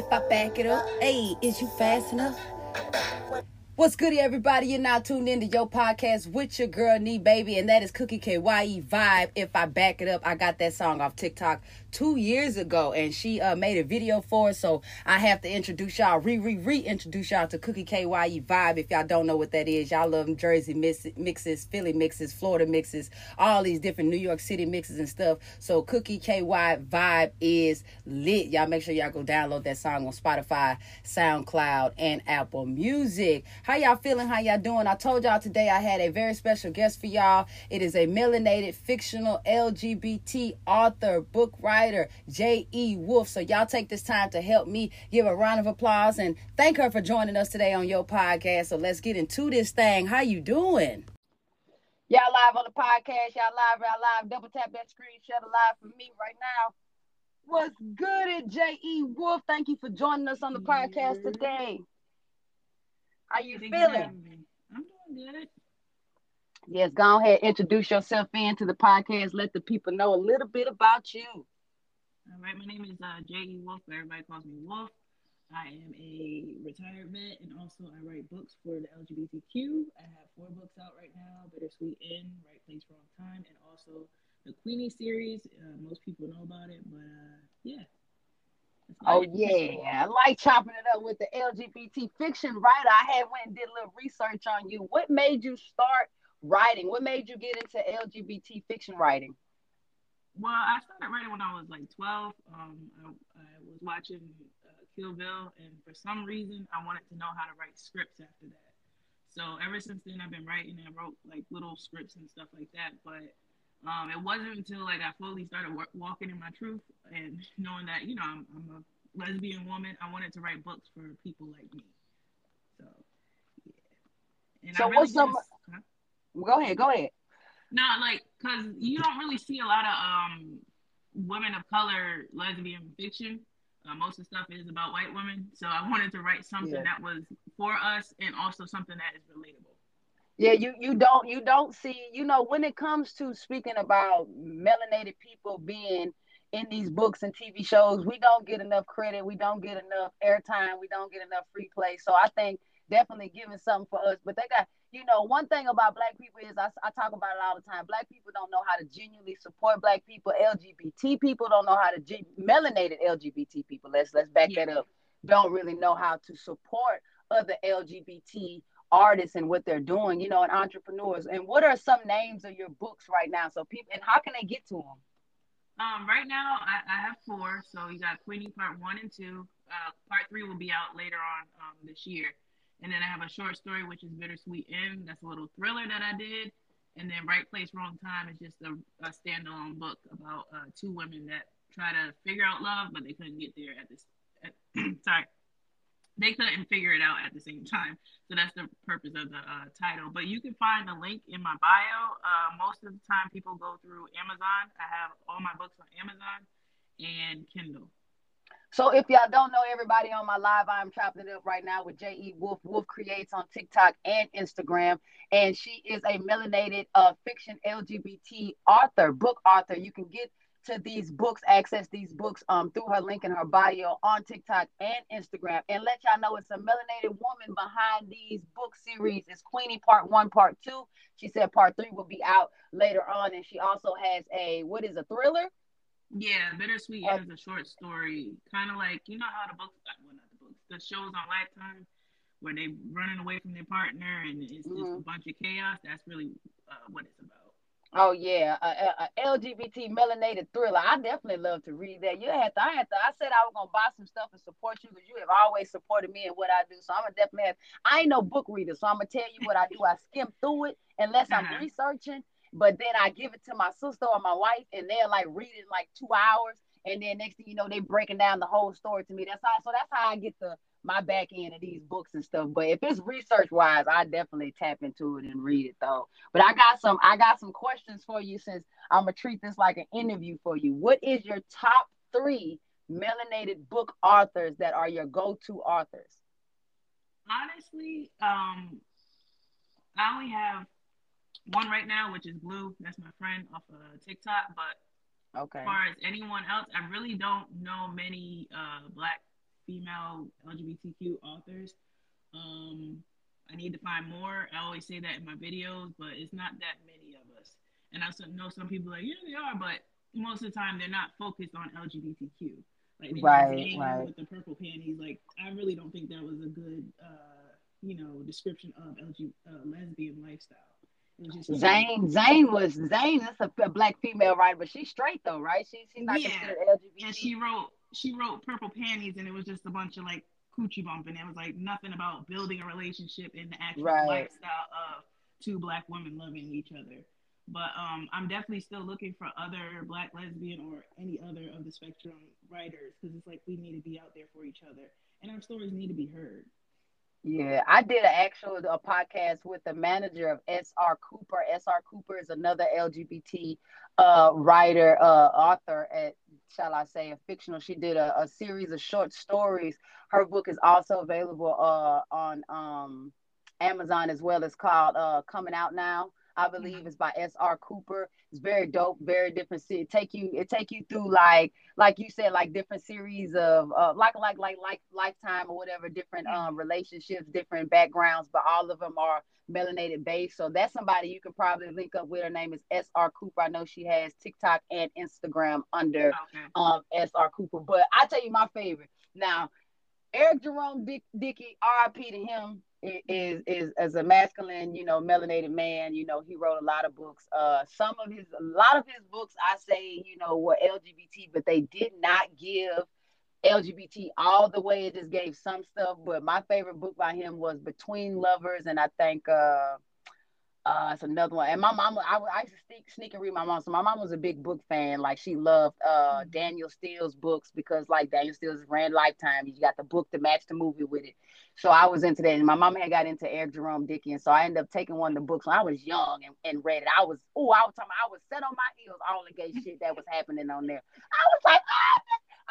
if I back it up. Hey, is you fast enough? What's good, everybody? You're now tuned into your podcast with your girl, Nee Baby, and that is Cookie KYE Vibe. If I back it up, I got that song off TikTok two years ago, and she uh, made a video for it. So I have to introduce y'all, re re reintroduce y'all to Cookie KYE Vibe. If y'all don't know what that is, y'all love them Jersey mixes, Philly mixes, Florida mixes, all these different New York City mixes and stuff. So Cookie KY Vibe is lit. Y'all make sure y'all go download that song on Spotify, SoundCloud, and Apple Music. How y'all feeling? How y'all doing? I told y'all today I had a very special guest for y'all. It is a melanated fictional LGBT author, book writer J.E. Wolf. So y'all take this time to help me give a round of applause and thank her for joining us today on your podcast. So let's get into this thing. How you doing? Y'all live on the podcast. Y'all live, y'all live. Double tap that screen, share the live for me right now. What's good at J.E. Wolf? Thank you for joining us on the podcast today. How you feeling? I'm doing good. Yes, go ahead, introduce yourself into the podcast. Let the people know a little bit about you. All right, my name is uh, J.E. Wolf, but everybody calls me Wolf. I am a retired vet and also I write books for the LGBTQ. I have four books out right now Bittersweet End, Right Place, Wrong Time, and also the Queenie series. Uh, most people know about it, but uh, yeah. Oh yeah, I like chopping it up with the LGBT fiction writer. I had went and did a little research on you. What made you start writing? What made you get into LGBT fiction writing? Well, I started writing when I was like 12. Um, I, I was watching uh, Kill Bill, and for some reason, I wanted to know how to write scripts after that. So ever since then, I've been writing and wrote like little scripts and stuff like that. But um, it wasn't until like I fully started w- walking in my truth and knowing that you know I'm, I'm a lesbian woman, I wanted to write books for people like me. So yeah. And so really what's some? Huh? Go ahead. Go ahead. No, like, cause you don't really see a lot of um women of color lesbian fiction. Uh, most of the stuff is about white women, so I wanted to write something yeah. that was for us and also something that is relatable. Yeah, you you don't you don't see you know when it comes to speaking about melanated people being in these books and TV shows, we don't get enough credit, we don't get enough airtime, we don't get enough free play. So I think definitely giving something for us. But they got you know, one thing about black people is I, I talk about it all the time. Black people don't know how to genuinely support black people. LGBT people don't know how to gen- melanated LGBT people. Let's let's back yeah. that up. Don't really know how to support other LGBT artists and what they're doing, you know, and entrepreneurs. And what are some names of your books right now? So people and how can they get to them? Um, right now I, I have four. So you got Queenie part one and two. Uh, part three will be out later on um, this year. And then I have a short story, which is Bittersweet End. That's a little thriller that I did. And then Right Place, Wrong Time is just a, a standalone book about uh, two women that try to figure out love, but they couldn't get there at this. At, sorry, they couldn't figure it out at the same time. So that's the purpose of the uh, title. But you can find the link in my bio. Uh, most of the time, people go through Amazon. I have all my books on Amazon and Kindle. So if y'all don't know everybody on my live, I'm chopping it up right now with J.E. Wolf. Wolf creates on TikTok and Instagram. And she is a melanated uh, fiction LGBT author, book author. You can get to these books, access these books um through her link in her bio on TikTok and Instagram. And let y'all know it's a melanated woman behind these book series. It's Queenie Part One, Part Two. She said Part Three will be out later on. And she also has a what is a thriller? Yeah, Bittersweet uh, is a short story, kind of like you know how the books, uh, well not the books, the shows on Lifetime, where they running away from their partner and it's mm-hmm. just a bunch of chaos. That's really uh, what it's about. Oh yeah, a, a, a, LGBT melanated thriller. I definitely love to read that. You had to, I had to. I said I was gonna buy some stuff and support you because you have always supported me and what I do. So I'm gonna definitely have. I ain't no book reader, so I'm gonna tell you what I do. I skim through it unless I'm uh-huh. researching but then I give it to my sister or my wife, and they're like reading like two hours, and then next thing you know, they breaking down the whole story to me. That's how. So that's how I get the my back end of these books and stuff. But if it's research wise, I definitely tap into it and read it though. But I got some I got some questions for you since I'm gonna treat this like an interview for you. What is your top three melanated book authors that are your go-to authors? Honestly, um, I only have one right now, which is Blue. That's my friend off of TikTok. But okay. as far as anyone else, I really don't know many uh, black female LGBTQ authors. Um, I need to find more. I always say that in my videos, but it's not that many of us. And I know some people are like, yeah, they are, but most of the time they're not focused on LGBTQ. Like right, right. with the purple panties. Like I really don't think that was a good, uh, you know, description of LG uh, lesbian lifestyle. Zane, Zane was Zane is a black female writer, but she's straight though, right? She, she's not yeah. considered LGBT. And she wrote she wrote Purple Panties, and it was just a bunch of like coochie bumping. It was like nothing about building a relationship in the actual right. lifestyle of two black women loving each other. But um, I'm definitely still looking for other black lesbian or any other of the spectrum writers because it's like we need to be out there for each other, and our stories need to be heard. Yeah, I did an actual a podcast with the manager of SR Cooper. SR Cooper is another LGBT uh, writer, uh, author at shall I say, a fictional. She did a, a series of short stories. Her book is also available uh, on um, Amazon as well. It's called uh, Coming Out Now. I believe mm-hmm. it's by S.R. Cooper. It's very dope, very different. It take you, it take you through like, like you said, like different series of, uh, like, like, like, like Lifetime or whatever, different um relationships, different backgrounds, but all of them are melanated based. So that's somebody you can probably link up with. Her name is S.R. Cooper. I know she has TikTok and Instagram under okay. um S.R. Cooper. But I tell you my favorite now. Eric Jerome Dick, Dickey, RIP to him is is as a masculine, you know, melanated man. You know, he wrote a lot of books. Uh, some of his, a lot of his books, I say, you know, were LGBT, but they did not give LGBT all the way. It just gave some stuff. But my favorite book by him was Between Lovers, and I think uh, uh, it's another one. And my mom, I, I used to sneak, sneak and read my mom. So my mom was a big book fan. Like she loved uh, mm-hmm. Danielle Steel's books because like Danielle Steel's ran Lifetime. You got the book to match the movie with it. So I was into that. And my mom had got into Eric Jerome Dickey. And so I ended up taking one of the books when I was young and, and read it. I was, oh, I was talking, I was set on my heels, all the gay shit that was happening on there. I was like, ah,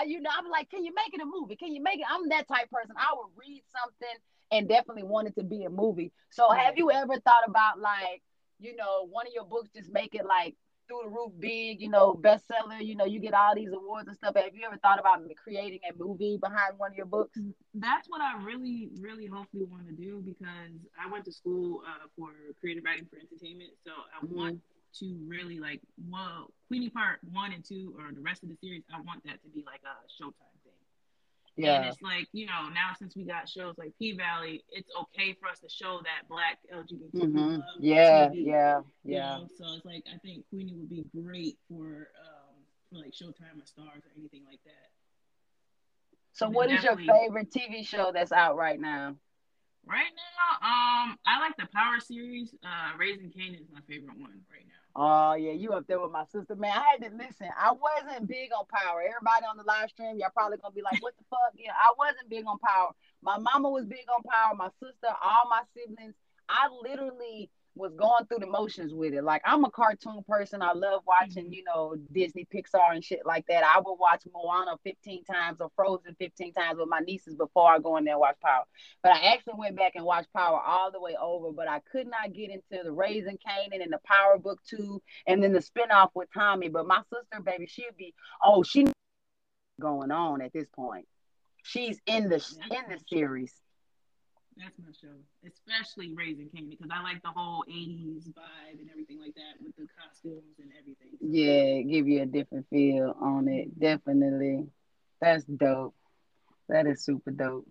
I, you know, I'm like, can you make it a movie? Can you make it? I'm that type person. I would read something and definitely wanted to be a movie. So have you ever thought about like, you know, one of your books just make it like through the roof big, you know, bestseller, you know, you get all these awards and stuff. Have you ever thought about creating a movie behind one of your books? That's what I really, really hopefully want to do because I went to school uh, for creative writing for entertainment. So I mm-hmm. want to really like, well, Queenie Part One and Two or the rest of the series, I want that to be like a Showtime yeah. And it's like, you know, now since we got shows like P Valley, it's okay for us to show that black LGBT. Mm-hmm. Yeah, TV, yeah, yeah. Know? So it's like I think Queenie would be great for um for like Showtime or Starz or anything like that. So, what is your favorite TV show that's out right now? Right now, um, I like the Power series. Uh, Raising Kanan is my favorite one right now. Oh yeah, you up there with my sister, man. I had to listen. I wasn't big on power. Everybody on the live stream, y'all probably gonna be like, "What the fuck?" Yeah, I wasn't big on power. My mama was big on power. My sister, all my siblings. I literally was going through the motions with it. Like I'm a cartoon person. I love watching, mm-hmm. you know, Disney, Pixar, and shit like that. I would watch Moana 15 times or Frozen 15 times with my nieces before I go in there and watch Power. But I actually went back and watched Power all the way over. But I could not get into the Raising Kanan and the Power Book two, and then the spinoff with Tommy. But my sister, baby, she'd be oh she going on at this point. She's in the in the series. That's my show, especially Raising King because I like the whole '80s vibe and everything like that with the costumes and everything. Yeah, give you a different feel on it. Definitely, that's dope. That is super dope.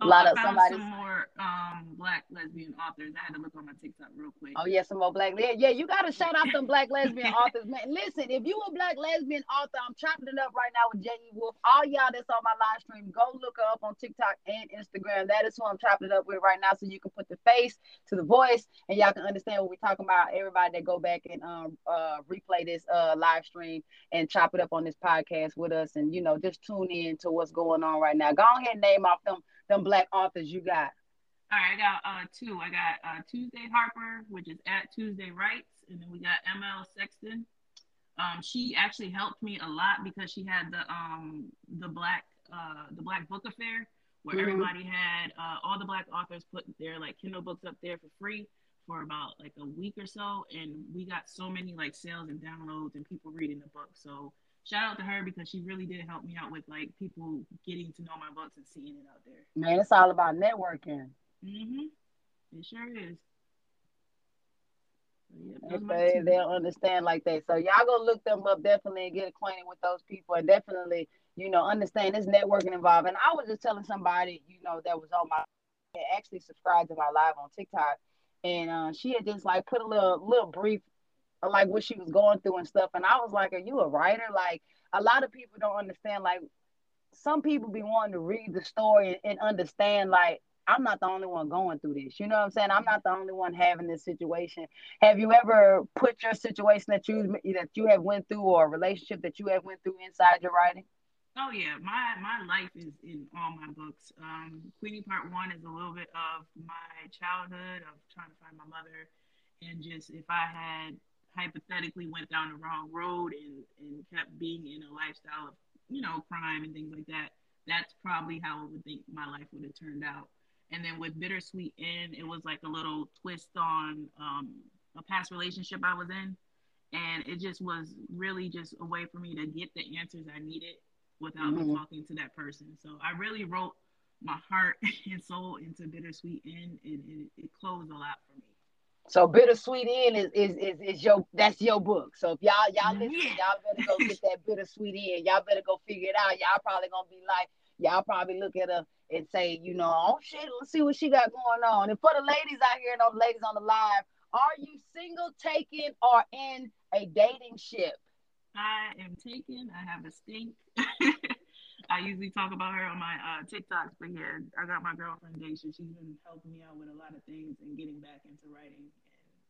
Oh, a lot of somebody. Some more um, black lesbian authors. I had to look on my TikTok real quick. Oh yeah, some more black. Yeah, yeah you gotta shout out them black lesbian authors, man. Listen, if you a black lesbian author, I'm chopping it up right now with J.E. Wolf. All y'all that's on my live stream, go look her up on TikTok and Instagram. That is who I'm chopping it up with right now, so you can put the face to the voice, and y'all can understand what we're talking about. Everybody that go back and um uh replay this uh live stream and chop it up on this podcast with us, and you know just tune in to what's going on right now. Go ahead and name off them them black authors you got? All right, I got uh two. I got uh Tuesday Harper, which is at Tuesday Writes, and then we got ML Sexton. Um, she actually helped me a lot because she had the um the black uh the black book affair where mm-hmm. everybody had uh, all the black authors put their like Kindle books up there for free for about like a week or so, and we got so many like sales and downloads and people reading the book. So shout out to her because she really did help me out with like people getting to know my books and seeing it out there. Man, it's all about networking. Mhm. It sure is. Yeah, they, they'll understand like that. So y'all go look them up definitely and get acquainted with those people and definitely, you know, understand this networking involved. And I was just telling somebody, you know, that was on my actually subscribed to my live on TikTok. And uh, she had just like put a little little brief like what she was going through and stuff. And I was like, Are you a writer? Like a lot of people don't understand, like some people be wanting to read the story and, and understand like I'm not the only one going through this. You know what I'm saying? I'm not the only one having this situation. Have you ever put your situation that you that you have went through or a relationship that you have went through inside your writing? Oh yeah, my my life is in all my books. Um, Queenie Part One is a little bit of my childhood of trying to find my mother, and just if I had hypothetically went down the wrong road and and kept being in a lifestyle of you know crime and things like that, that's probably how I would think my life would have turned out. And then with Bittersweet End, it was like a little twist on um, a past relationship I was in. And it just was really just a way for me to get the answers I needed without mm-hmm. talking to that person. So I really wrote my heart and soul into Bittersweet End, and it, it closed a lot for me. So bittersweet end is, is is is your that's your book. So if y'all y'all listen, y'all better go get that bittersweet end. Y'all better go figure it out. Y'all probably gonna be like, y'all probably look at her and say, you know, oh shit, let's see what she got going on. And for the ladies out here and those ladies on the live, are you single, taken, or in a dating ship? I am taken. I have a stink. I usually talk about her on my uh, TikToks, but yeah, I got my girlfriend Daisha. She's been helping me out with a lot of things and getting back into writing and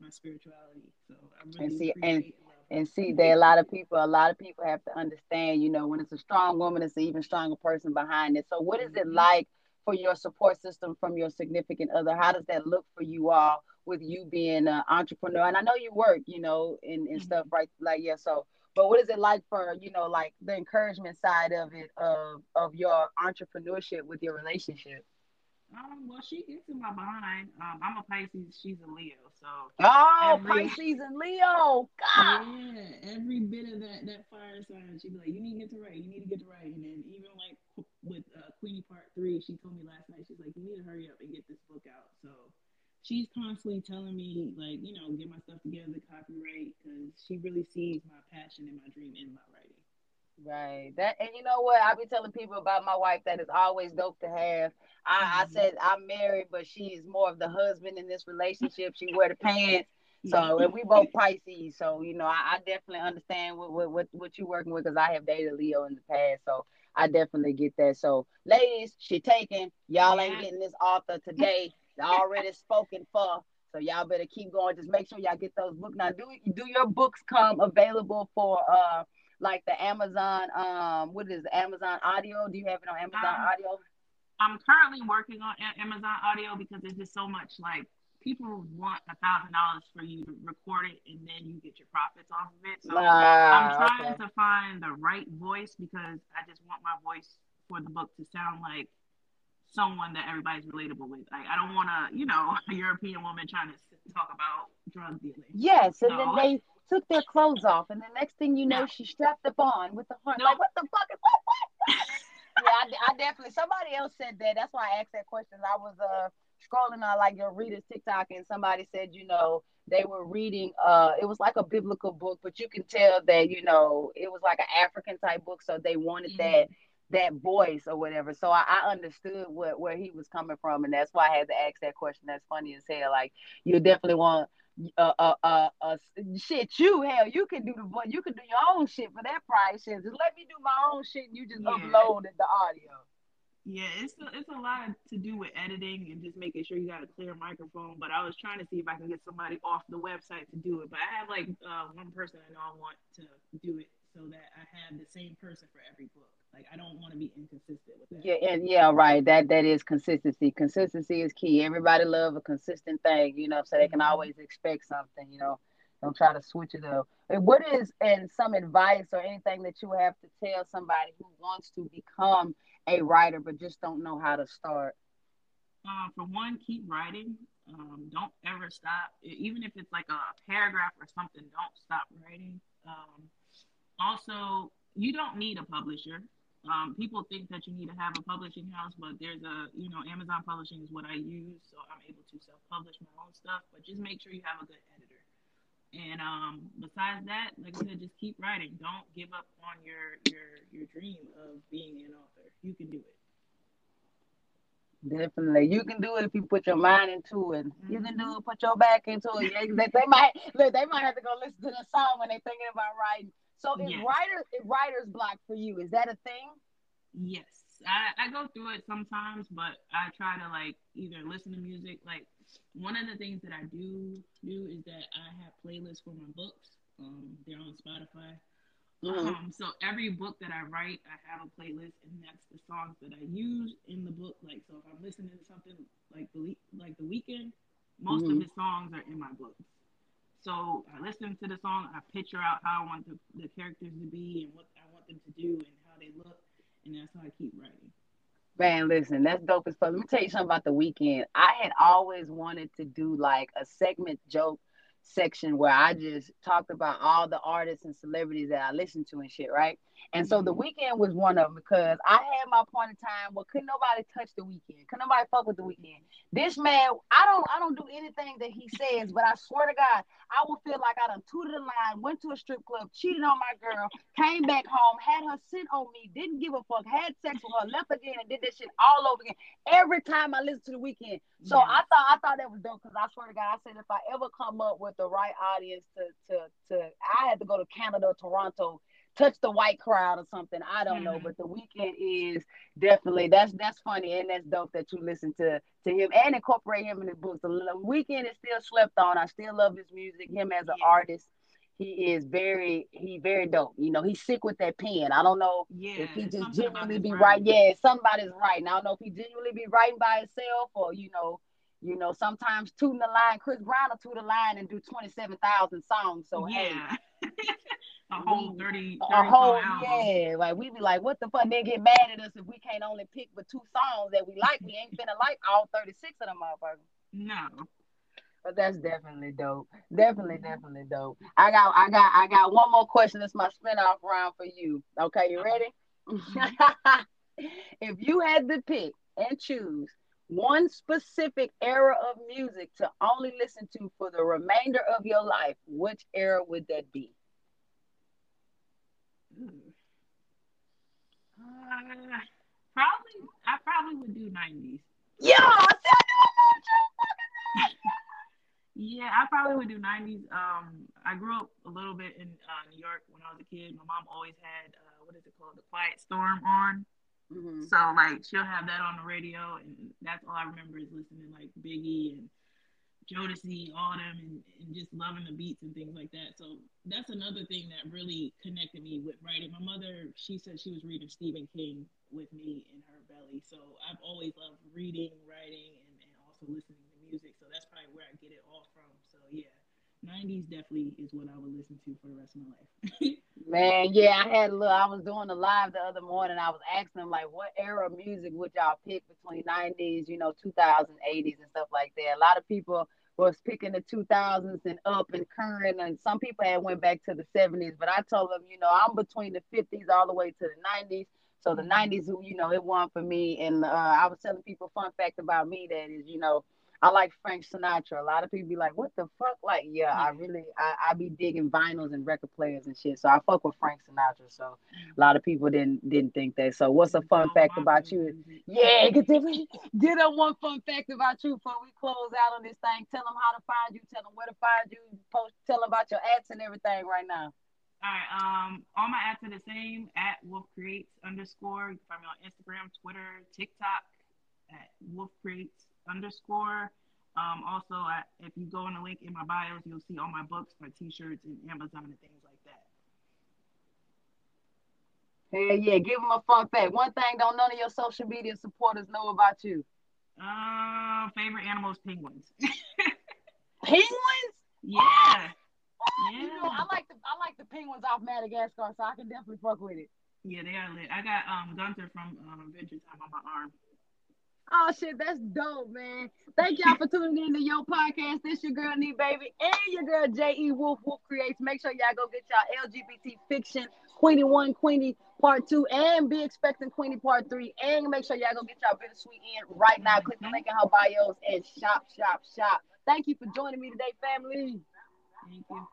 my spirituality. So I really and see and and see that a lot of people, a lot of people have to understand. You know, when it's a strong woman, it's an even stronger person behind it. So, what is it mm-hmm. like for your support system from your significant other? How does that look for you all with you being an entrepreneur? And I know you work, you know, and, and mm-hmm. stuff, right? Like, yeah. So, but what is it like for you know, like the encouragement side of it of of your entrepreneurship with your relationship? Um, well, she gets in my behind. Um, I'm a Pisces. She's a Leo. So oh, every, Pisces and Leo. God. Yeah, every bit of that that fire sign, she'd be like, "You need to get to write. You need to get to write." And then even like with uh, Queenie Part Three, she told me last night, she's like, "You need to hurry up and get this book out." So she's constantly telling me like, you know, get my stuff together, copyright, because she really sees my passion and my dream in my writing. Right. That and you know what? I be telling people about my wife that is always dope to have. I, mm-hmm. I said I'm married, but she is more of the husband in this relationship. She wear the pants. So and we both Pisces. So you know, I, I definitely understand what, what what what you working with because I have dated Leo in the past. So I definitely get that. So ladies, she taking y'all ain't getting this author today. Already spoken for. So y'all better keep going. Just make sure y'all get those books. Now, do do your books come available for uh like the Amazon um what is it, Amazon Audio? Do you have it on Amazon um, Audio? I'm currently working on Amazon Audio because there's just so much like people want a thousand dollars for you to record it and then you get your profits off of it. So uh, I'm trying okay. to find the right voice because I just want my voice for the book to sound like someone that everybody's relatable with. Like I don't want to, you know, a European woman trying to talk about drug dealing. Yes, and then they took their clothes off, and the next thing you know, no. she strapped up on with the heart. No. Like, what the fuck is what? what? yeah, I, I, definitely. Somebody else said that. That's why I asked that question. I was uh scrolling on like your readers TikTok, and somebody said, you know, they were reading. Uh, it was like a biblical book, but you can tell that you know it was like an African type book, so they wanted mm-hmm. that that voice or whatever. So I, I, understood what where he was coming from, and that's why I had to ask that question. That's funny as hell. Like you definitely want uh, uh, uh, uh, shit, you hell, you can do the you can do your own shit for that price. Shit. Just let me do my own shit, and you just yeah. upload the audio. Yeah, it's a, it's a lot to do with editing and just making sure you got a clear microphone. But I was trying to see if I can get somebody off the website to do it. But I have like uh, one person I know I want to do it so that I have the same person for every book. Like I don't want to be inconsistent with that. Yeah, and yeah, right. That that is consistency. Consistency is key. Everybody love a consistent thing, you know, so they can mm-hmm. always expect something, you know. Don't try to switch it up. And what is and some advice or anything that you have to tell somebody who wants to become a writer but just don't know how to start? Uh, for one, keep writing. Um, don't ever stop. Even if it's like a paragraph or something, don't stop writing. Um, also you don't need a publisher. Um, people think that you need to have a publishing house, but there's a, you know, Amazon Publishing is what I use, so I'm able to self-publish my own stuff. But just make sure you have a good editor. And um, besides that, like I said, just keep writing. Don't give up on your your your dream of being an author. You can do it. Definitely, you can do it if you put your mind into it. You can do it, put your back into it. they, they might look, they might have to go listen to the song when they're thinking about writing. So, is yes. writer is writer's block for you? Is that a thing? Yes, I, I go through it sometimes, but I try to like either listen to music. Like one of the things that I do do is that I have playlists for my books. Um, they're on Spotify. Mm-hmm. Um, so every book that I write, I have a playlist, and that's the songs that I use in the book. Like, so if I'm listening to something like the like the Weeknd, most mm-hmm. of his songs are in my books. So I listen to the song, I picture out how I want the, the characters to be and what I want them to do and how they look, and that's how I keep writing. Man, listen, that's dope as fuck. Let me tell you something about the Weeknd. I had always wanted to do like a segment joke section where I just talked about all the artists and celebrities that I listened to and shit, right? And so the mm-hmm. Weeknd was one of them because I had my point in time where couldn't nobody touch the Weeknd. Couldn't nobody fuck with the Weeknd. This man, I don't I don't do anything that he says, but I swear to God, I will feel like I done tooted the line, went to a strip club, cheated on my girl, came back home, had her sit on me, didn't give a fuck, had sex with her, left again, and did this shit all over again. Every time I listen to the Weeknd. So yeah. I thought I thought that was dope because I swear to God, I said if I ever come up with the right audience to to to I had to go to Canada, Toronto touch the white crowd or something. I don't know, mm-hmm. but the Weeknd is definitely that's that's funny and that's dope that you listen to to him and incorporate him in the books. The Weeknd is still slept on. I still love his music. Him as an yeah. artist, he is very he very dope. You know, he's sick with that pen. I don't know yeah, if he just genuinely be right. Yeah, somebody's right. And I don't know if he genuinely be writing by himself or you know. You know, sometimes tooting the line, Chris Brown will toot the line and do 27,000 songs. So, yeah. hey, a whole 30, 30 a whole yeah like we be like what the fuck? They get mad at us if we can't only pick but two songs that we like. We ain't finna like all 36 of them motherfuckers. No. But that's definitely dope. Definitely definitely dope. I got i got i got one more question. That's my spin-off round for you. Okay you ready? If you had to pick and choose one specific era of music to only listen to for the remainder of your life, which era would that be? Uh, probably, I probably would do nineties. Yeah, yeah, I probably would do nineties. Um, I grew up a little bit in uh, New York when I was a kid. My mom always had uh, what is it called, the Quiet Storm on. Mm-hmm. So like she'll have that on the radio, and that's all I remember is listening like Biggie and Jodeci, all them, and, and just loving the beats and things like that. So that's another thing that really connected me with writing. My mother, she said she was reading Stephen King with me in her belly. So I've always loved reading, writing, and, and also listening to music. So that's probably where I get it all from. So yeah, 90s definitely is what I would listen to for the rest of my life. Man, yeah, I had a little. I was doing a live the other morning. I was asking them like, what era of music would y'all pick between '90s, you know, 2000s, '80s, and stuff like that. A lot of people was picking the 2000s and up and current, and some people had went back to the 70s. But I told them, you know, I'm between the 50s all the way to the 90s. So the 90s, you know, it won for me. And uh, I was telling people fun fact about me that is, you know, I like Frank Sinatra. A lot of people be like, "What the fuck?" Like, yeah, I really, I, I be digging vinyls and record players and shit. So I fuck with Frank Sinatra. So a lot of people didn't didn't think that. So what's a fun fact about you? Yeah, get get up one fun fact about you before we close out on this thing. Tell them how to find you. Tell them where to find you. Post. Tell them about your ads and everything right now. All right. Um, all my ads are the same at Wolf Creates underscore. You can find me on Instagram, Twitter, TikTok at Wolf Creates underscore. Um, also, I, if you go in the link in my bios, you'll see all my books, my T-shirts, and Amazon and things like that. Hey, yeah, give them a fun fact. One thing don't none of your social media supporters know about you. Uh, favorite animals, penguins. penguins? Yeah. yeah. You know, I like the I like the penguins off Madagascar, so I can definitely fuck with it. Yeah, they are lit. I got um Gunter from um, Adventure Time on my arm. Oh shit, that's dope, man. Thank y'all for tuning in to your podcast. This your girl Nee Baby and your girl J.E. Wolf Wolf Creates. Make sure y'all go get y'all LGBT fiction, Queenie One, Queenie Part Two, and be expecting Queenie Part Three. And make sure y'all go get y'all bittersweet end right now. Click the link in her bios and shop, shop, shop. Thank you for joining me today, family. Thank you.